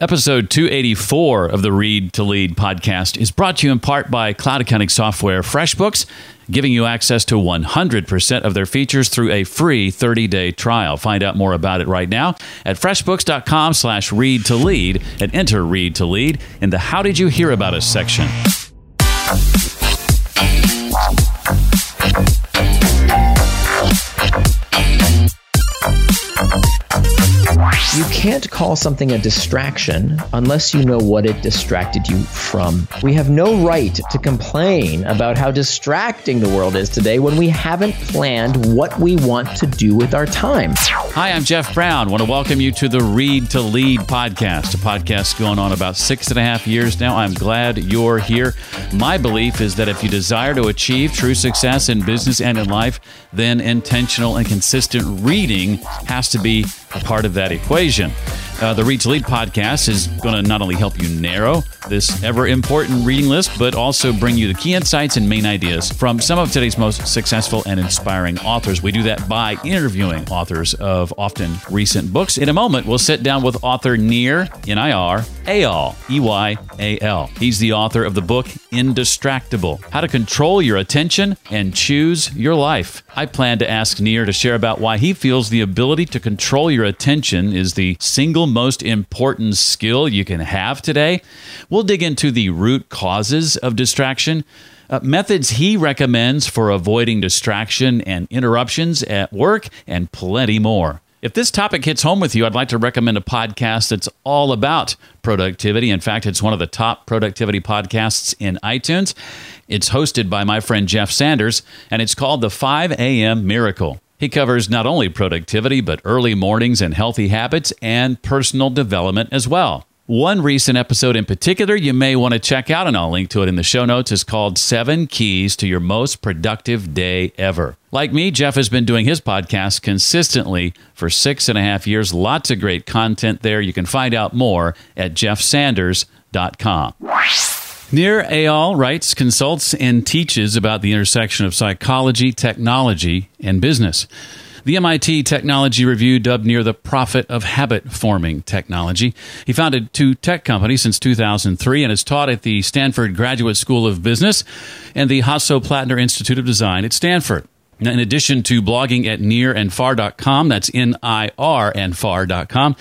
Episode 284 of the Read to Lead podcast is brought to you in part by cloud accounting software FreshBooks, giving you access to 100% of their features through a free 30-day trial. Find out more about it right now at freshbooks.com slash read to lead and enter read to lead in the How Did You Hear About Us section. Can't call something a distraction unless you know what it distracted you from. We have no right to complain about how distracting the world is today when we haven't planned what we want to do with our time. Hi, I'm Jeff Brown. I want to welcome you to the Read to Lead podcast, a podcast going on about six and a half years now. I'm glad you're here. My belief is that if you desire to achieve true success in business and in life, then intentional and consistent reading has to be part of that equation. Uh, the Read to Lead podcast is going to not only help you narrow this ever important reading list, but also bring you the key insights and main ideas from some of today's most successful and inspiring authors. We do that by interviewing authors of often recent books. In a moment, we'll sit down with author Nir, N I R, Eyal, E Y A L. He's the author of the book Indistractable How to Control Your Attention and Choose Your Life. I plan to ask Nir to share about why he feels the ability to control your attention is the single most important skill you can have today. We'll dig into the root causes of distraction. Uh, methods he recommends for avoiding distraction and interruptions at work, and plenty more. If this topic hits home with you, I'd like to recommend a podcast that's all about productivity. In fact, it's one of the top productivity podcasts in iTunes. It's hosted by my friend Jeff Sanders, and it's called The 5 a.m. Miracle. He covers not only productivity, but early mornings and healthy habits and personal development as well. One recent episode in particular you may want to check out, and I'll link to it in the show notes, is called Seven Keys to Your Most Productive Day Ever. Like me, Jeff has been doing his podcast consistently for six and a half years. Lots of great content there. You can find out more at jeffsanders.com. Nir Eyal writes, consults, and teaches about the intersection of psychology, technology, and business. The MIT Technology Review dubbed Nir the prophet of habit forming technology. He founded two tech companies since 2003 and has taught at the Stanford Graduate School of Business and the Hasso-Plattner Institute of Design at Stanford. In addition to blogging at nirandfar.com, that's N-I-R and far.com,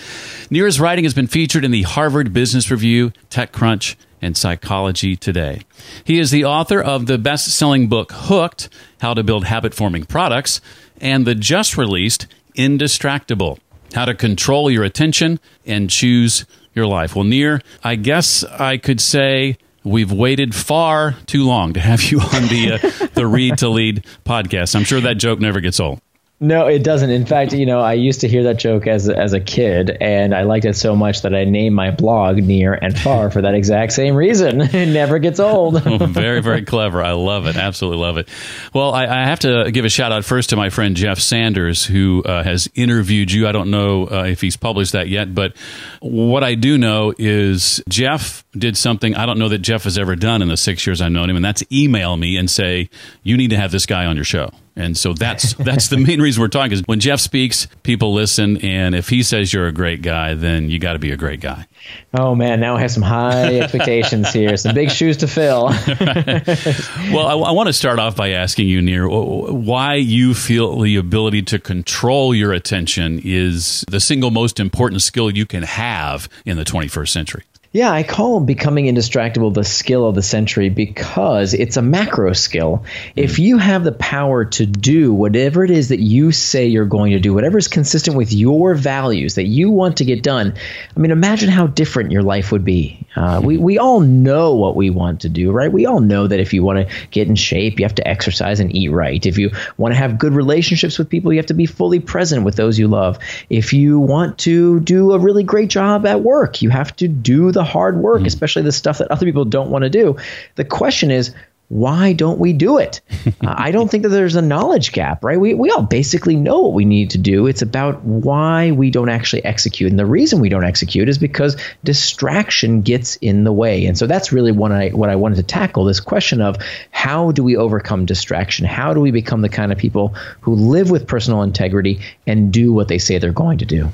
Nir's writing has been featured in the Harvard Business Review, TechCrunch, and Psychology Today. He is the author of the best selling book Hooked How to Build Habit Forming Products and the just released Indistractable How to Control Your Attention and Choose Your Life. Well, Nir, I guess I could say we've waited far too long to have you on the, uh, the Read to Lead podcast. I'm sure that joke never gets old. No, it doesn't. In fact, you know, I used to hear that joke as as a kid, and I liked it so much that I named my blog "Near and Far for that exact same reason. It never gets old. very, very clever. I love it. Absolutely love it. Well, I, I, have to give a shout out first to my friend Jeff Sanders, who uh, has interviewed you. I don't know uh, if he's published that yet, but what I do know is Jeff did something I don't know that Jeff has ever done in the six years I've known him, and that's email me and say, "You need to have this guy on your show." And so that's that's the main reason we're talking is when Jeff speaks, people listen, and if he says you're a great guy, then you got to be a great guy. Oh man, now I have some high expectations here, some big shoes to fill. well, I, I, want to start off by asking you, Nir, why you feel the ability to control your attention is the single most important skill you can have in the 21st century. Yeah, I call becoming indistractable the skill of the century because it's a macro skill. If mm. you have the power to do whatever it is that you say you're going to do, whatever is consistent with your values that you want to get done, I mean, imagine how different your life would be. Uh, we, we all know what we want to do, right? We all know that if you want to get in shape, you have to exercise and eat right. If you want to have good relationships with people, you have to be fully present with those you love. If you want to do a really great job at work, you have to do the hard work, mm. especially the stuff that other people don't want to do. The question is, why don't we do it? uh, I don't think that there's a knowledge gap, right? We, we all basically know what we need to do. It's about why we don't actually execute. And the reason we don't execute is because distraction gets in the way. And so that's really what I, what I wanted to tackle this question of how do we overcome distraction? How do we become the kind of people who live with personal integrity and do what they say they're going to do?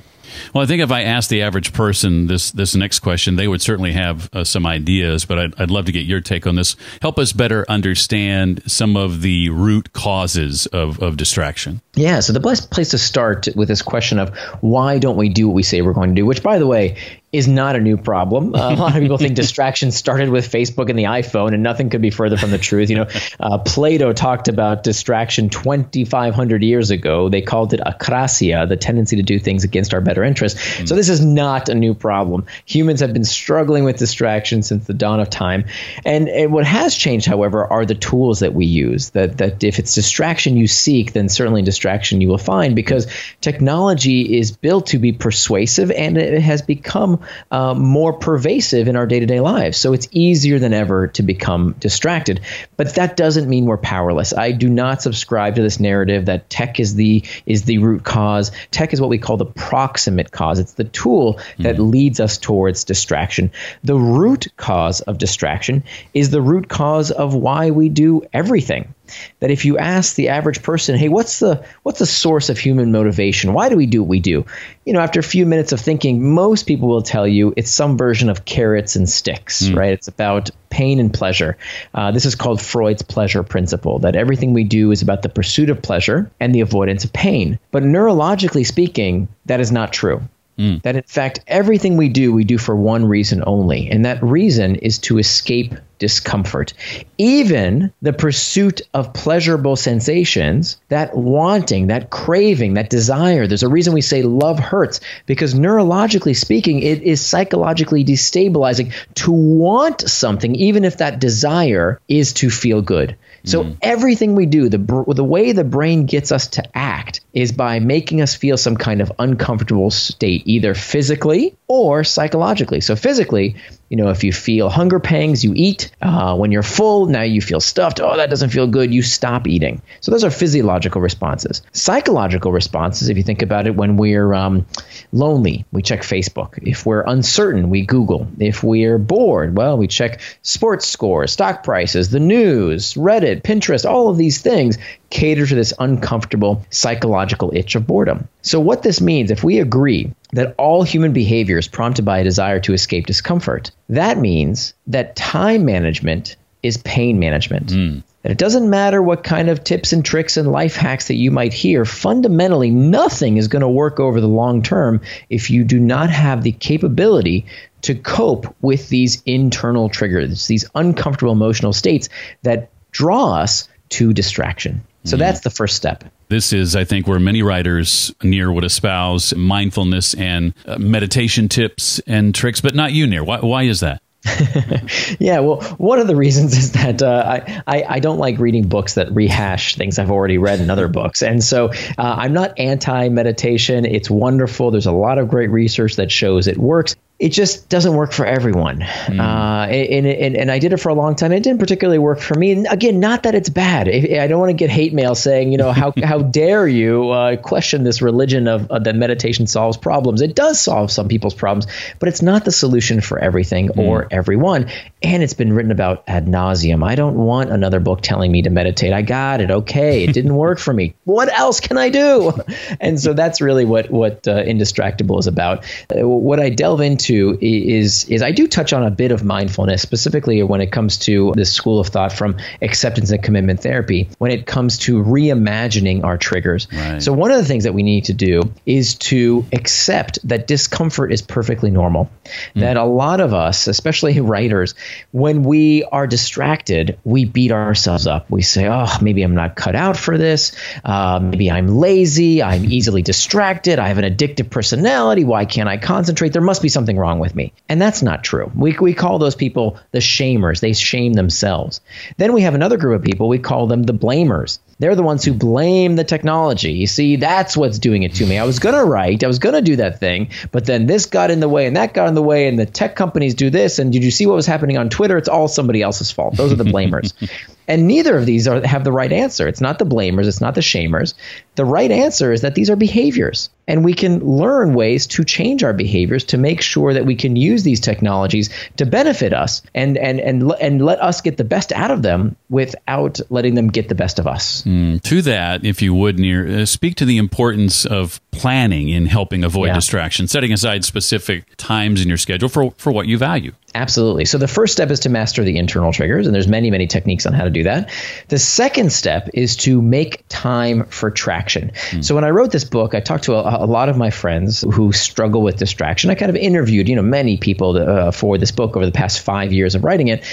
Well, I think if I asked the average person this this next question, they would certainly have uh, some ideas. But I'd, I'd love to get your take on this. Help us better understand some of the root causes of, of distraction. Yeah, so the best place to start with this question of why don't we do what we say we're going to do, which, by the way, is not a new problem. Uh, a lot of people think distraction started with Facebook and the iPhone, and nothing could be further from the truth. You know, uh, Plato talked about distraction 2,500 years ago. They called it akrasia, the tendency to do things against our better interest. Mm. So this is not a new problem. Humans have been struggling with distraction since the dawn of time, and, and what has changed, however, are the tools that we use. That that if it's distraction you seek, then certainly distraction you will find because technology is built to be persuasive and it has become uh, more pervasive in our day to day lives. So it's easier than ever to become distracted. But that doesn't mean we're powerless. I do not subscribe to this narrative that tech is the is the root cause. Tech is what we call the proximate cause. It's the tool that mm. leads us towards distraction. The root cause of distraction is the root cause of why we do everything that if you ask the average person, hey, what's the what's the source of human motivation? Why do we do what we do? You know, after a few minutes of thinking, most people will tell you it's some version of carrots and sticks, mm. right? It's about pain and pleasure. Uh, this is called Freud's pleasure principle. That everything we do is about the pursuit of pleasure and the avoidance of pain. But neurologically speaking, that is not true. Mm. That in fact, everything we do, we do for one reason only. And that reason is to escape discomfort. Even the pursuit of pleasurable sensations, that wanting, that craving, that desire, there's a reason we say love hurts because neurologically speaking, it is psychologically destabilizing to want something, even if that desire is to feel good. So mm. everything we do, the the way the brain gets us to act is by making us feel some kind of uncomfortable state, either physically or psychologically. So physically, you know, if you feel hunger pangs, you eat. Uh, when you're full, now you feel stuffed. Oh, that doesn't feel good. You stop eating. So those are physiological responses. Psychological responses, if you think about it, when we're um, lonely, we check Facebook. If we're uncertain, we Google. If we're bored, well, we check sports scores, stock prices, the news, Reddit, Pinterest. All of these things cater to this uncomfortable psychological itch of boredom. So, what this means, if we agree that all human behavior is prompted by a desire to escape discomfort, that means that time management is pain management. Mm. That it doesn't matter what kind of tips and tricks and life hacks that you might hear, fundamentally, nothing is going to work over the long term if you do not have the capability to cope with these internal triggers, these uncomfortable emotional states that draw us to distraction. So mm. that's the first step. This is, I think, where many writers Nir would espouse mindfulness and uh, meditation tips and tricks, but not you, Nir. Why, why is that? yeah, well, one of the reasons is that uh, I, I, I don't like reading books that rehash things I've already read in other books, and so uh, I'm not anti meditation. It's wonderful. There's a lot of great research that shows it works it just doesn't work for everyone. Mm. Uh, and, and, and I did it for a long time. It didn't particularly work for me. And again, not that it's bad. I don't want to get hate mail saying, you know, how, how dare you uh, question this religion of uh, that meditation solves problems. It does solve some people's problems, but it's not the solution for everything mm. or everyone. And it's been written about ad nauseum. I don't want another book telling me to meditate. I got it. Okay. It didn't work for me. What else can I do? And so that's really what, what uh, Indistractable is about. Uh, what I delve into to is is I do touch on a bit of mindfulness, specifically when it comes to this school of thought from acceptance and commitment therapy. When it comes to reimagining our triggers, right. so one of the things that we need to do is to accept that discomfort is perfectly normal. Mm. That a lot of us, especially writers, when we are distracted, we beat ourselves up. We say, "Oh, maybe I'm not cut out for this. Uh, maybe I'm lazy. I'm easily distracted. I have an addictive personality. Why can't I concentrate? There must be something wrong with me. And that's not true. We, we call those people the shamers. They shame themselves. Then we have another group of people, we call them the blamers. They're the ones who blame the technology. You see, that's what's doing it to me. I was going to write, I was going to do that thing, but then this got in the way and that got in the way, and the tech companies do this. And did you see what was happening on Twitter? It's all somebody else's fault. Those are the blamers. and neither of these are, have the right answer. It's not the blamers, it's not the shamers. The right answer is that these are behaviors. And we can learn ways to change our behaviors to make sure that we can use these technologies to benefit us and, and, and, and let us get the best out of them without letting them get the best of us. Mm, to that, if you would, Nir uh, speak to the importance of planning in helping avoid Yeah. distraction, setting aside specific times in your schedule for for what you value. Absolutely. So the first step is to master the internal triggers, and there's many, many techniques on how to do that. The second step is to make time for traction. So when I wrote this book, I talked to a, a lot of my friends who struggle with distraction. I kind of interviewed, you know, many people uh, for this book over the past five years of writing it.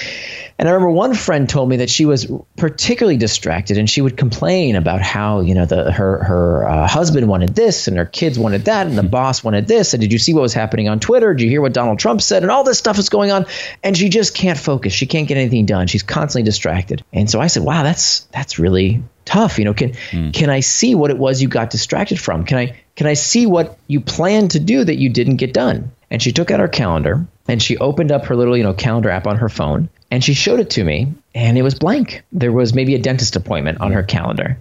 And I remember one friend told me that she was particularly distracted, and she would complain about how you know the her her uh, husband wanted this, and her kids wanted that, and the boss wanted this. And did you see what was happening on Twitter? Did you hear what Donald Trump said? And all this stuff is going on, and she just can't focus. She can't get anything done. She's constantly distracted. And so I said, "Wow, that's that's really tough. You know, can hmm. can I see what it was you got distracted from? Can I can I see what you planned to do that you didn't get done?" And she took out her calendar and she opened up her little, you know, calendar app on her phone and she showed it to me and it was blank. There was maybe a dentist appointment on her calendar.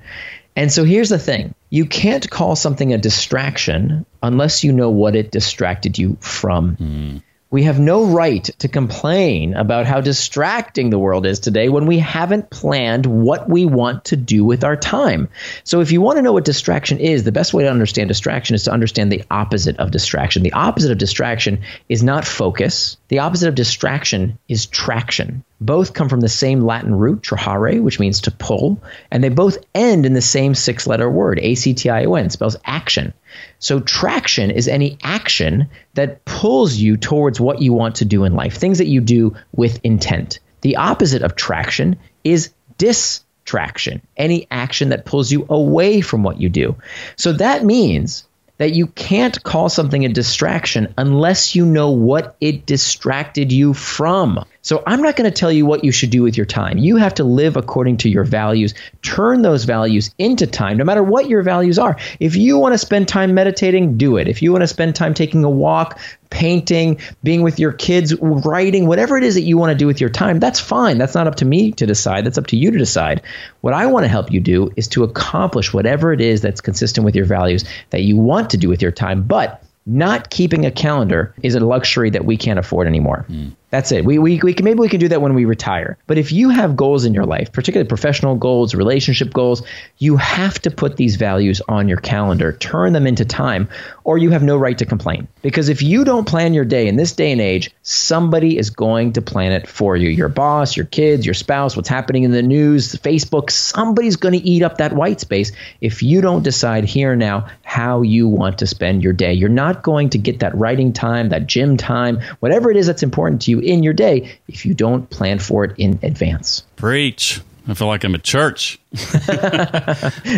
And so here's the thing. You can't call something a distraction unless you know what it distracted you from. Hmm. We have no right to complain about how distracting the world is today when we haven't planned what we want to do with our time. So, if you want to know what distraction is, the best way to understand distraction is to understand the opposite of distraction. The opposite of distraction is not focus, the opposite of distraction is traction. Both come from the same Latin root, trahere, which means to pull, and they both end in the same six letter word, A C T I O N, spells action. So, traction is any action that pulls you towards what you want to do in life, things that you do with intent. The opposite of traction is distraction, any action that pulls you away from what you do. So, that means that you can't call something a distraction unless you know what it distracted you from. So I'm not going to tell you what you should do with your time. You have to live according to your values, turn those values into time, no matter what your values are. If you want to spend time meditating, do it. If you want to spend time taking a walk, painting, being with your kids, writing, whatever it is that you want to do with your time, that's fine. That's not up to me to decide. That's up to you to decide. What I want to help you do is to accomplish whatever it is that's consistent with your values that you want to do with your time. But not keeping a calendar is a luxury that we can't afford anymore. Hmm. That's it. We, we, we can maybe we can do that when we retire. But if you have goals in your life, particularly professional goals, relationship goals, you have to put these values on your calendar, turn them into time, or you have no right to complain. Because if you don't plan your day in this day and age, somebody is going to plan it for you. Your boss, your kids, your spouse, what's happening in the news, Facebook, somebody's going to eat up that white space if you don't decide here now how you want to spend your day. You're not going to get that writing time, that gym time, whatever it is that's important to you in your day if you don't plan for it in advance. Preach. I feel like I'm at church.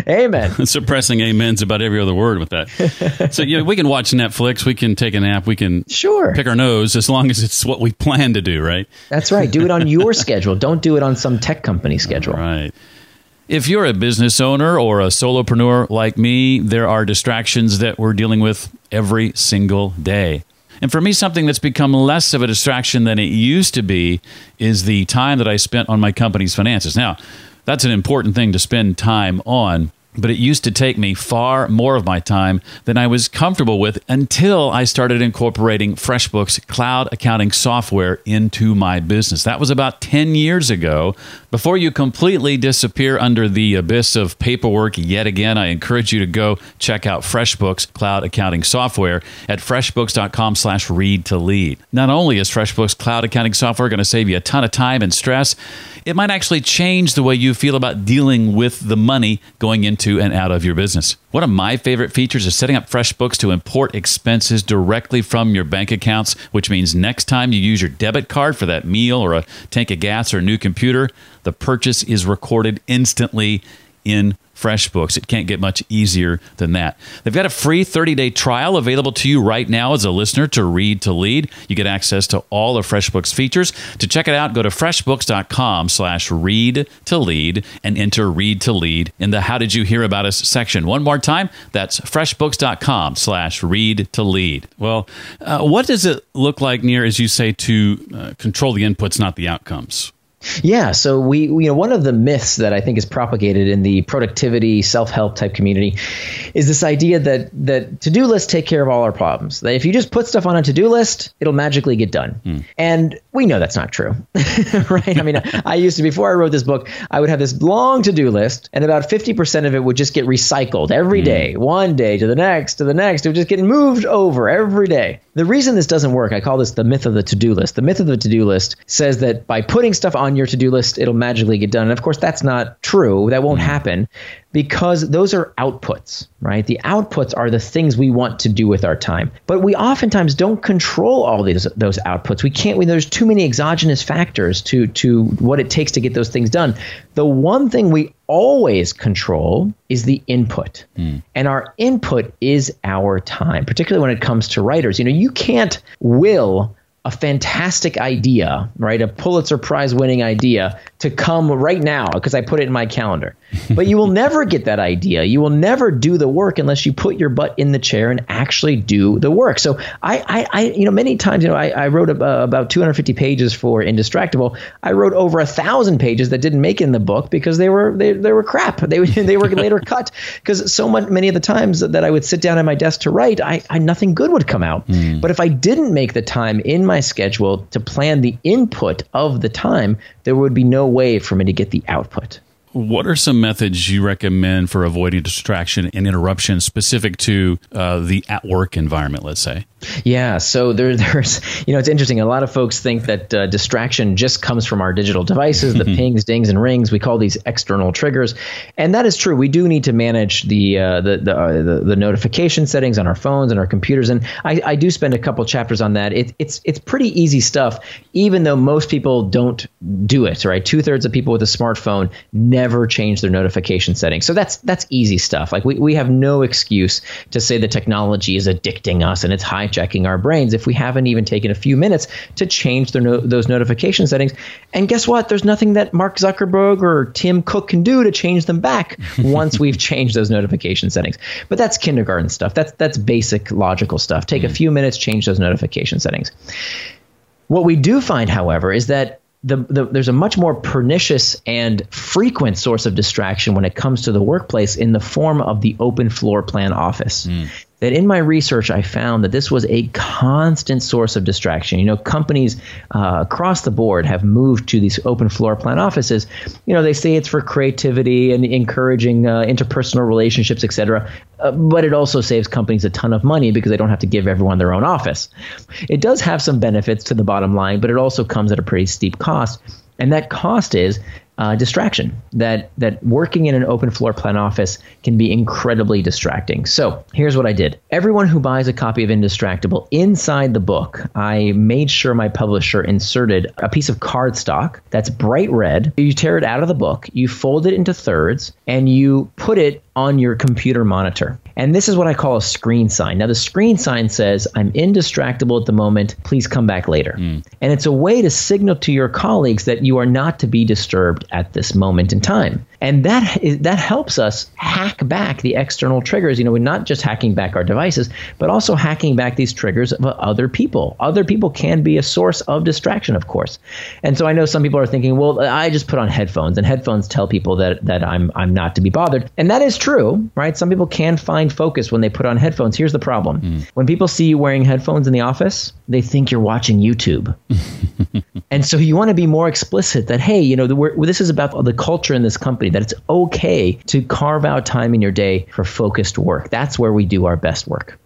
Amen. Suppressing amens about every other word with that. so, you know, we can watch Netflix, we can take a nap, we can Sure. pick our nose as long as it's what we plan to do, right? That's right. Do it on your schedule. Don't do it on some tech company schedule. Right. If you're a business owner or a solopreneur like me, there are distractions that we're dealing with every single day. And for me, something that's become less of a distraction than it used to be is the time that I spent on my company's finances. Now, that's an important thing to spend time on, but it used to take me far more of my time than I was comfortable with until I started incorporating FreshBooks cloud accounting software into my business. That was about 10 years ago. Before you completely disappear under the abyss of paperwork yet again, I encourage you to go check out FreshBooks cloud accounting software at freshbooks.com slash read to lead. Not only is FreshBooks cloud accounting software going to save you a ton of time and stress, it might actually change the way you feel about dealing with the money going into and out of your business. One of my favorite features is setting up FreshBooks to import expenses directly from your bank accounts, which means next time you use your debit card for that meal or a tank of gas or a new computer, the purchase is recorded instantly in FreshBooks. It can't get much easier than that. They've got a free 30-day trial available to you right now as a listener to Read to Lead. You get access to all of FreshBooks features. To check it out, go to freshbooks.com slash read to lead and enter Read to Lead in the How Did You Hear About Us section. One more time, that's freshbooks.com slash read to lead. Well, uh, what does it look like, Nir as you say, to uh, control the inputs, not the outcomes? Yeah, so we, you know, one of the myths that I think is propagated in the productivity self-help type community is this idea that that to-do lists take care of all our problems. That if you just put stuff on a to-do list, it'll magically get done. Hmm. And we know that's not true, right? I mean, I used to before I wrote this book, I would have this long to-do list, and about fifty percent of it would just get recycled every hmm. day, one day to the next to the next. It would just get moved over every day. The reason this doesn't work, I call this the myth of the to-do list. The myth of the to-do list says that by putting stuff on your to-do list, it'll magically get done. And of course, that's not true. That won't mm-hmm. happen because those are outputs, right? The outputs are the things we want to do with our time. But we oftentimes don't control all these those outputs. We can't we, there's too many exogenous factors to to what it takes to get those things done. The one thing we always control is the input. Mm. And our input is our time, particularly when it comes to writers. You know, you can't will a fantastic idea, right? A Pulitzer Prize winning idea to come right now because I put it in my calendar. But you will never get that idea. You will never do the work unless you put your butt in the chair and actually do the work. So I, I, I you know, many times, you know, I, I wrote about 250 pages for Indistractable. I wrote over a thousand pages that didn't make it in the book because they were they, they were crap. They they were later cut because so much many of the times that I would sit down at my desk to write, I, I nothing good would come out. Mm. But if I didn't make the time in my schedule to plan the input of the time, there would be no way for me to get the output. What are some methods you recommend for avoiding distraction and interruption specific to uh, the at work environment, let's say? Yeah, so there, there's, you know, it's interesting. A lot of folks think that uh, distraction just comes from our digital devices, the pings, dings, and rings. We call these external triggers, and that is true. We do need to manage the uh, the the, uh, the, the notification settings on our phones and our computers, and I, I do spend a couple chapters on that. It, it's it's pretty easy stuff, even though most people don't do it. Right, two thirds of people with a smartphone never never change their notification settings. So that's that's easy stuff. Like we, we have no excuse to say the technology is addicting us and it's hijacking our brains if we haven't even taken a few minutes to change their no, those notification settings. And guess what? There's nothing that Mark Zuckerberg or Tim Cook can do to change them back once we've changed those notification settings. But that's kindergarten stuff. That's that's basic logical stuff. Take mm-hmm. a few minutes, change those notification settings. What we do find, however, is that the, the, there's a much more pernicious and frequent source of distraction when it comes to the workplace in the form of the open floor plan office. Mm that in my research I found that this was a constant source of distraction. You know, companies uh, across the board have moved to these open floor plan offices. You know, they say it's for creativity and encouraging uh, interpersonal relationships, etc. Uh, but it also saves companies a ton of money because they don't have to give everyone their own office. It does have some benefits to the bottom line, but it also comes at a pretty steep cost. And that cost is uh, distraction. That that working in an open floor plan office can be incredibly distracting. So here's what I did. Everyone who buys a copy of Indistractable inside the book, I made sure my publisher inserted a piece of cardstock that's bright red. You tear it out of the book, you fold it into thirds, and you put it on your computer monitor. And this is what I call a screen sign. Now, the screen sign says, I'm indistractable at the moment. Please come back later. Mm. And it's a way to signal to your colleagues that you are not to be disturbed at this moment in time. And that is, that helps us hack back the external triggers. You know, we're not just hacking back our devices, but also hacking back these triggers of other people. Other people can be a source of distraction, of course. And so I know some people are thinking, well, I just put on headphones, and headphones tell people that that I'm I'm not to be bothered. And that is true, right? Some people can find focus when they put on headphones. Here's the problem: mm. when people see you wearing headphones in the office, they think you're watching YouTube. and so you want to be more explicit that hey, you know, the, this is about the culture in this company that it's okay to carve out time in your day for focused work. That's where we do our best work.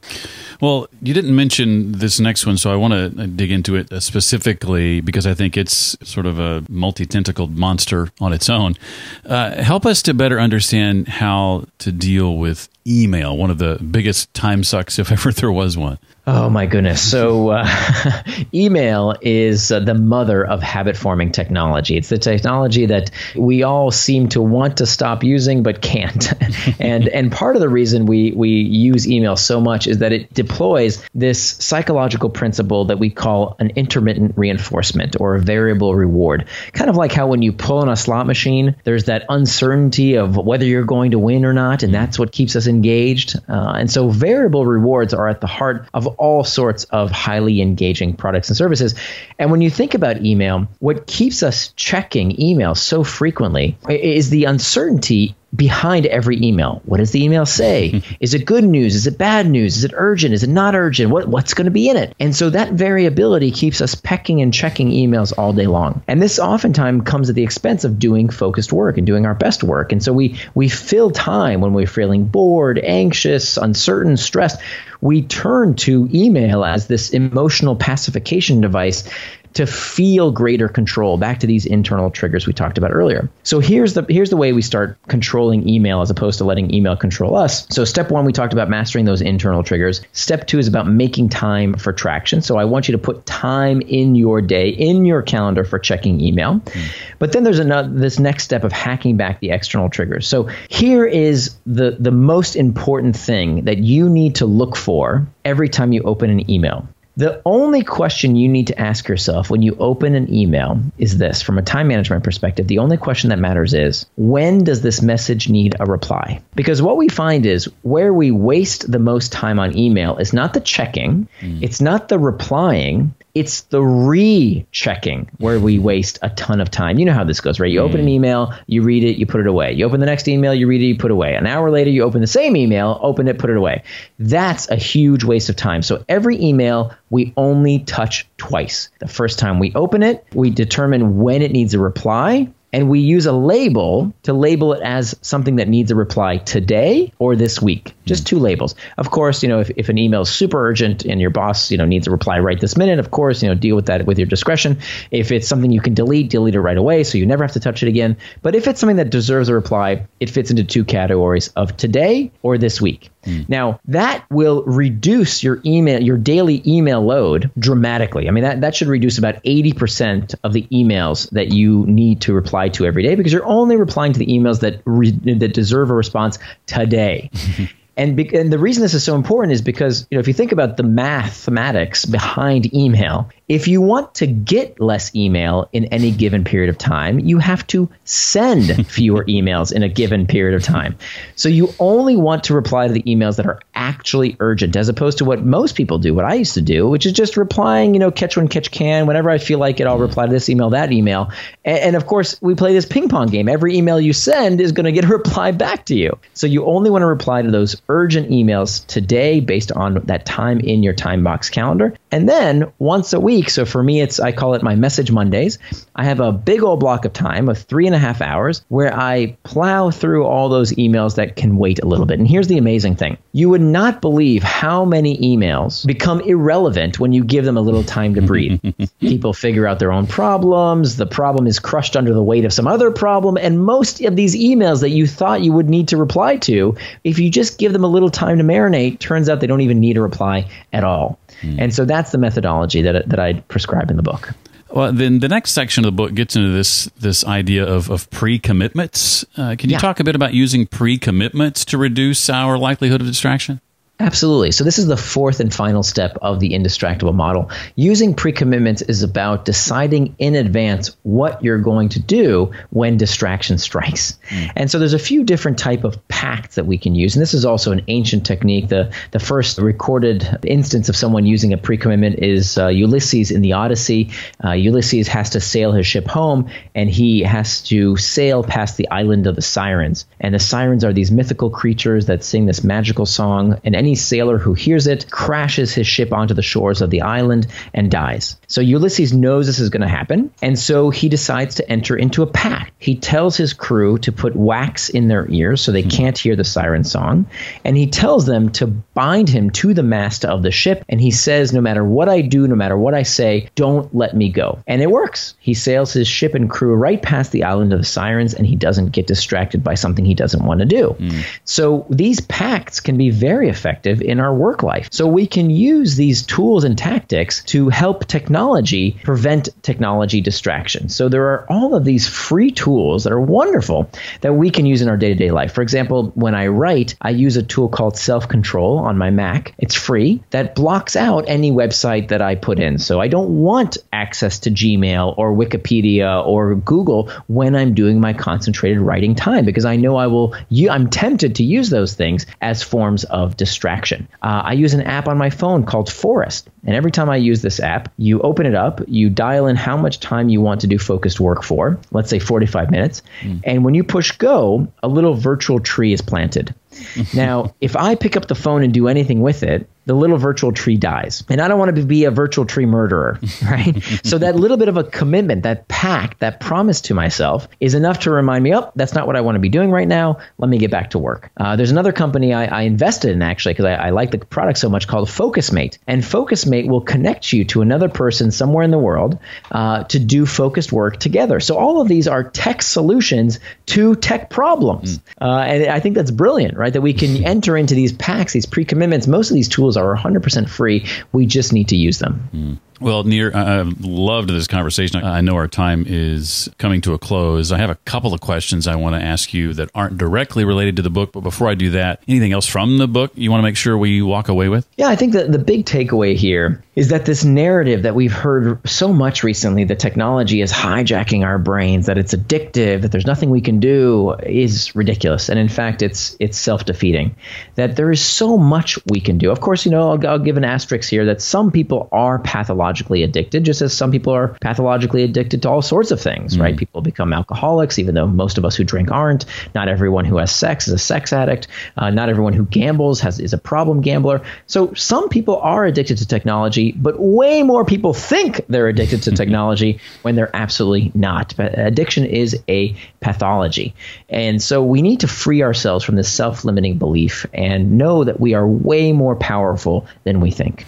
Well, you didn't mention this next one, so I want to dig into it specifically because I think it's sort of a multi tentacled monster on its own. Uh, help us to better understand how to deal with email, one of the biggest time sucks if ever there was one. Oh my goodness. So, uh, email is uh, the mother of habit forming technology. It's the technology that we all seem to want to stop using but can't. and and part of the reason we we use email so much is that it deploys this psychological principle that we call an intermittent reinforcement or a variable reward. Kind of like how when you pull on a slot machine, there's that uncertainty of whether you're going to win or not, and that's what keeps us engaged. Uh, and so variable rewards are at the heart of all sorts of highly engaging products and services. And when you think about email, what keeps us checking email so frequently is the uncertainty behind every email. What does the email say? is it good news? Is it bad news? Is it urgent? Is it not urgent? What, what's going to be in it? And so that variability keeps us pecking and checking emails all day long. And this oftentimes comes at the expense of doing focused work and doing our best work. And so we we fill time when we're feeling bored, anxious, uncertain, stressed. We turn to email as this emotional pacification device to feel greater control. Back to these internal triggers we talked about earlier. So here's the here's the way we start controlling email as opposed to letting email control us. So step one we talked about mastering those internal triggers. Step two is about making time for traction. So i want you to put time in your day in your calendar for checking email. Mm. but then there's another this next step of hacking back the external triggers. So here is the the most important thing that you need to look for every time you open an email the only question you need to ask yourself when you open an email is this from a time management perspective, the only question that matters is when does this message need a reply? Because what we find is where we waste the most time on email is not the checking, mm. it's not the replying, it's the rechecking where we waste a ton of time. You know how this goes, right? You open an mm. email, you read it, you put it away. You open the next email, you read it, you put it away. An hour later, you open the same email, open it, put it away. That's a huge waste of time. So every email we only touch twice. The first time we open it, we determine when it needs a reply, and we use a label to label it as something that needs a reply today or this week. Just hmm. two labels. Of course, you know, if, if an email is super urgent and your boss, you know, needs a reply right this minute, of course, you know, deal with that with your discretion. If it's something you can delete, delete it right away so you never have to touch it again. But if it's something that deserves a reply, it fits into two categories of today or this week. Mm. Now, that will reduce your email, your daily email load dramatically. I mean, that, that should reduce about 80% of the emails that you need to reply to every day because you're only replying to the emails that re, that deserve a response today. And, be, and the reason this is so important is because you know if you think about the mathematics behind email, if you want to get less email in any given period of time, you have to send fewer emails in a given period of time. So you only want to reply to the emails that are actually urgent, as opposed to what most people do, what I used to do, which is just replying, you know, catch one, catch can. Whenever I feel like it, I'll reply to this email, that email. And, and of course, we play this ping pong game. Every email you send is going to get a reply back to you. So you only want to reply to those urgent emails today based on that time in your time box calendar. And then once a week, so for me, it's I call it my message Mondays. I have a big old block of time of three and a half hours where I plow through all those emails that can wait a little bit. And here's the amazing thing you would not believe how many emails become irrelevant when you give them a little time to breathe. People figure out their own problems. The problem is crushed under the weight of some other problem. And most of these emails that you thought you would need to reply to, if you just give them a little time to marinate, turns out they don't even need a reply at all. Mm. And so that's the methodology that, that I prescribe in the book. Well, then the next section of the book gets into this this idea of, of pre commitments. Uh, can you yeah. talk a bit about using pre commitments to reduce our likelihood of distraction? Absolutely. So, this is the fourth and final step of the indistractable model. Using pre commitments is about deciding in advance what you're going to do when distraction strikes. Mm. And so, there's a few different type of pacts that we can use. And this is also an ancient technique. The, the first recorded instance of someone using a pre commitment is uh, Ulysses in the Odyssey. Uh, Ulysses has to sail his ship home, and he has to sail past the island of the Sirens. And the Sirens are these mythical creatures that sing this magical song. And any sailor who hears it crashes his ship onto the shores of the island and dies. So Ulysses knows this is going to happen, and so he decides to enter into a pact. He tells his crew to put wax in their ears so they hmm. can't hear the siren song, and he tells them to bind him to the mast of the ship, and he says, No matter what I do, no matter what I say, don't let me go. And it works. He sails his ship and crew right past the island of the sirens, and he doesn't get distracted by something he doesn't want to do. Mm. So these pacts can be very effective effective in our work life. So we can use these tools and tactics to help technology prevent technology distraction. So there are all of these free tools that are wonderful that we can use in our day to day life. For example, when I write, I use a tool called Self Control on my Mac. It's free that blocks out any website that I put in. So I don't want access to Gmail or Wikipedia or Google when I'm doing my concentrated writing time because I know I will, I'm tempted to use those things as forms of distraction distraction. Uh, I use an app on my phone called Forest. And every time I use this app, you open it up, you dial in how much time you want to do focused work for, let's say 45 minutes. Mm. And when you push go, a little virtual tree is planted. now, if I pick up the phone and do anything with it, the little virtual tree dies. And I don't want to be a virtual tree murderer, right? so that little bit of a commitment, that pact, that promise to myself is enough to remind me, oh, that's not what I want to be doing right now. Let me get back to work. Uh, there's another company I, I invested in actually because I, I, like the product so much called FocusMate. And FocusMate will connect you to another person somewhere in the world uh, to do focused work together. So all of these are tech solutions to tech problems. Mm. Uh, and I think that's brilliant, right? That we can enter into these packs, these pre commitments. Most of these tools are 100% free. We just need to use them. Mm. Well, Nir, I've loved this conversation. I know our time is coming to a close. I have a couple of questions I want to ask you that aren't directly related to the book. But before I do that, anything else from the book you want to make sure we walk away with? Yeah, I think that the big takeaway here is that this narrative that we've heard so much recently that technology is hijacking our brains, that it's addictive, that there's nothing we can do is ridiculous. And in fact, it's it's self-defeating. That there is so much we can do. Of course, you know, I'll, I'll give an asterisk here that some people are pathologically addicted, just as some people are pathologically addicted to all sorts of things, mm-hmm. right? People become alcoholics, even though most of us who drink aren't. Not everyone who has sex is a sex addict. Uh, not everyone who gambles has is a problem gambler. So some people are addicted to technology but way more people think they're addicted to technology when they're absolutely not. But addiction is a pathology. And so we need to free ourselves from this self limiting belief and know that we are way more powerful than we think.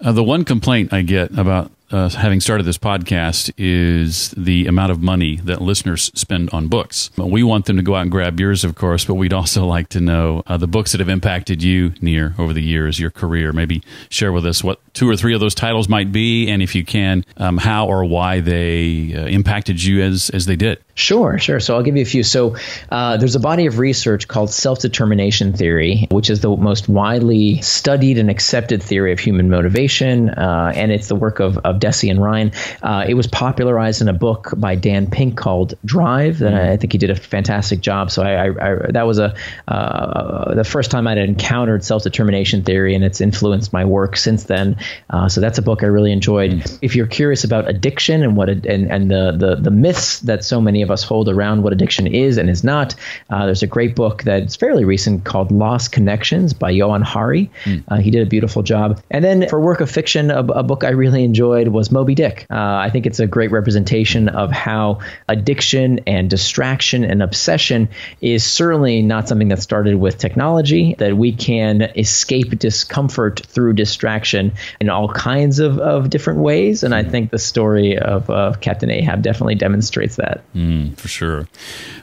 Uh, the one complaint I get about uh, having started this podcast is the amount of money that listeners spend on books. We want them to go out and grab yours, of course, but we'd also like to know uh, the books that have impacted you, Nir over the years, your career. Maybe share with us what two or three of those titles might be, and if you can, um, how or why they uh, impacted you as as they did. Sure, sure. So I'll give you a few. So uh, there's a body of research called self determination theory, which is the most widely studied and accepted theory of human motivation. Uh, and it's the work of, of Deci and Ryan. Uh, it was popularized in a book by Dan Pink called Drive. That I, I think he did a fantastic job. So I, I, I that was a uh, the first time I'd encountered self determination theory, and it's influenced my work since then. Uh, so that's a book I really enjoyed. Mm. If you're curious about addiction and what it, and, and the, the, the myths that so many of us hold around what addiction is and is not. Uh, there's a great book that's fairly recent called Lost Connections by Johann Hari. Mm. Uh, he did a beautiful job. And then for work of fiction, a, a book I really enjoyed was Moby Dick. Uh, I think it's a great representation of how addiction and distraction and obsession is certainly not something that started with technology, that we can escape discomfort through distraction in all kinds of, of different ways. And I hmm. think the story of, of Captain Ahab definitely demonstrates that. Mm for sure.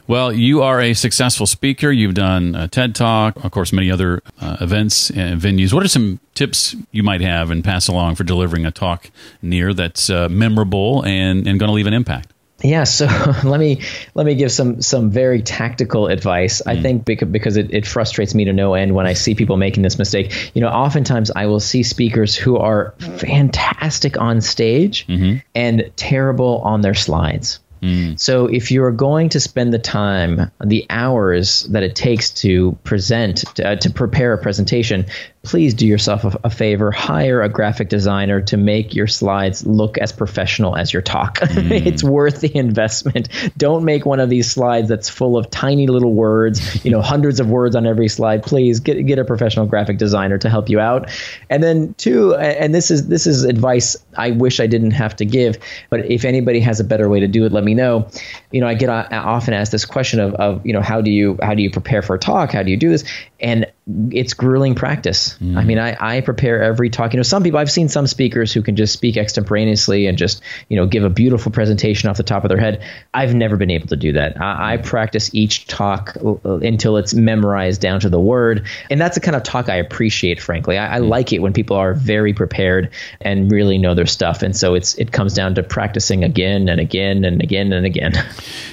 Well, you are a successful speaker. You've done a TED Talk, of course, many other uh, events and venues. What are some tips you might have and pass along for delivering a talk Nir that's uh, memorable and, and going to leave an impact? Yeah, so let me let me give some some very tactical advice. Mm. I think because, because it, it frustrates me to no end when I see people making this mistake. You know, oftentimes I will see speakers who are fantastic on stage mm-hmm. and terrible on their slides. Mm. So if you're going to spend the time, the hours that it takes to present, to, uh, to prepare a presentation, please do yourself a, a, favor hire a graphic designer to make your slides look as professional as your talk. Mm. it's worth the investment. Don't make one of these slides that's full of tiny little words you know hundreds of words on every slide. Please get get a professional graphic designer to help you out. And then two and this is this is advice i wish i didn't have to give but if anybody has a better way to do it let me know. You know i get often asked this question of, of you know how do you how do you prepare for a talk? How do you do this? And it's grueling practice. Mm. I mean, I, I prepare every talk. You know, some people I've seen some speakers who can just speak extemporaneously and just you know give a beautiful presentation off the top of their head. I've never been able to do that. I, I practice each talk until it's memorized down to the word, and that's the kind of talk I appreciate. Frankly, I, I mm. like it when people are very prepared and really know their stuff. And so it's it comes down to practicing again and again and again and again.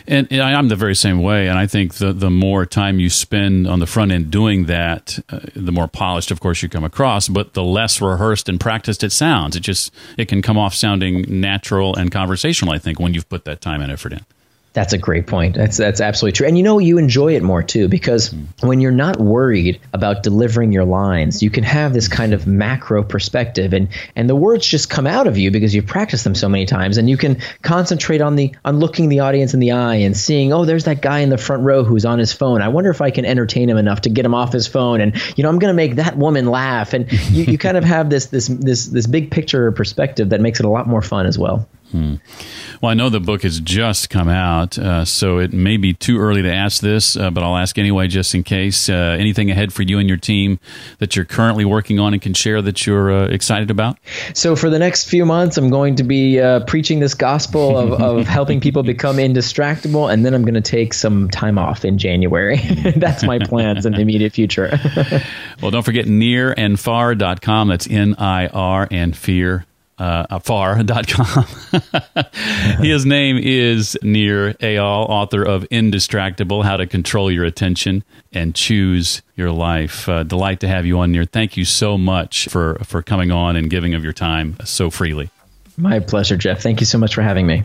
And, and I'm the very same way. And I think the the more time you spend on the front end doing that uh, the more polished, of course, you come across, but the less rehearsed and practiced it sounds. It just it can come off sounding natural and conversational. I think when you've put that time and effort in. That's a great point. That's that's absolutely true. And you know you enjoy it more too because mm. when you're not worried about delivering your lines, you can have this kind of macro perspective and and the words just come out of you because you've practiced them so many times and you can concentrate on the on looking the audience in the eye and seeing, "Oh, there's that guy in the front row who's on his phone. I wonder if I can entertain him enough to get him off his phone and you know, I'm going to make that woman laugh." And you, you kind of have this this this this big picture perspective that makes it a lot more fun as well. Hmm. Well, I know the book has just come out, uh, so it may be too early to ask this, uh, but I'll ask anyway just in case. Uh, anything ahead for you and your team that you're currently working on and can share that you're uh, excited about? So, for the next few months, I'm going to be uh, preaching this gospel of, of helping people become indistractable, and then I'm going to take some time off in January. That's my plans in the immediate future. well, don't forget nirandfar.com. That's N I R and far uh, far.com. His name is Nir Eyal, author of Indistractable How to Control Your Attention and Choose Your Life. Uh, delight to have you on, Nir. Thank you so much for, for coming on and giving of your time so freely. My pleasure, Jeff. Thank you so much for having me.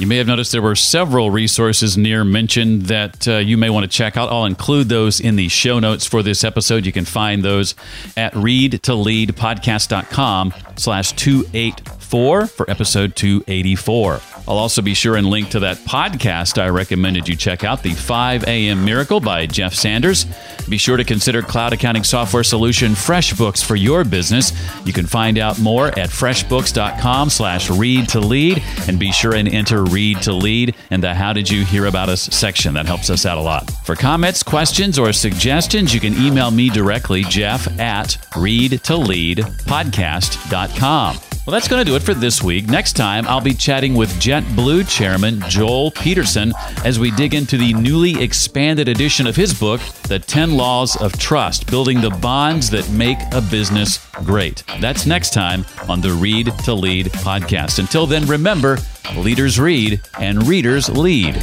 You may have noticed there were several resources Nir mentioned that uh, you may want to check out. I'll include those in the show notes for this episode. You can find those at readtoleadpodcast.com slash 284 for episode 284. I'll also be sure and link to that podcast I recommended you check out, The 5 a.m. Miracle by Jeff Sanders. Be sure to consider cloud accounting software solution FreshBooks for your business. You can find out more at freshbooks.com slash read to lead and be sure and enter read to lead in the how did you hear about us section. That helps us out a lot. For comments, questions, or suggestions, you can email me directly, Jeff at read to lead readtoleadpodcast.com. Well, that's going to do it for this week. Next time, I'll be chatting with JetBlue chairman Joel Peterson as we dig into the newly expanded edition of his book, The 10 Laws of Trust Building the Bonds That Make a Business Great. That's next time on the Read to Lead podcast. Until then, remember leaders read and readers lead.